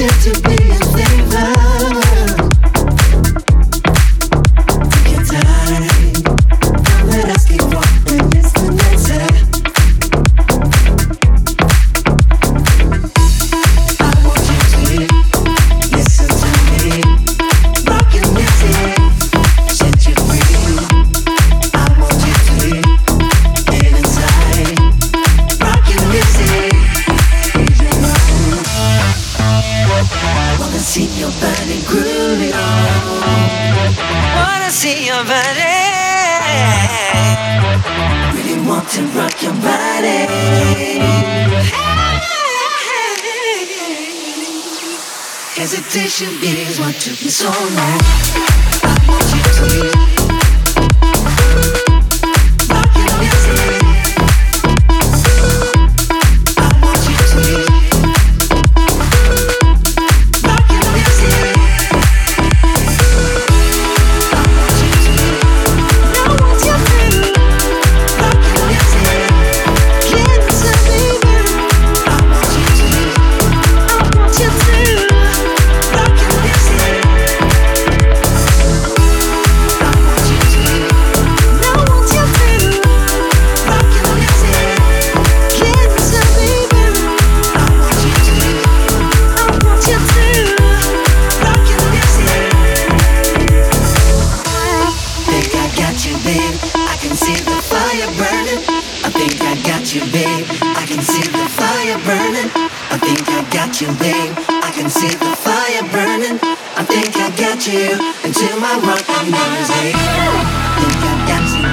wanted to see your body. Really want to rock your body. Hesitation is what took me so long. You, babe. I can see the fire burning. I think I got you babe. into my rock and music. Think I got. Think I got you, babe. Fire burning. I think I got you,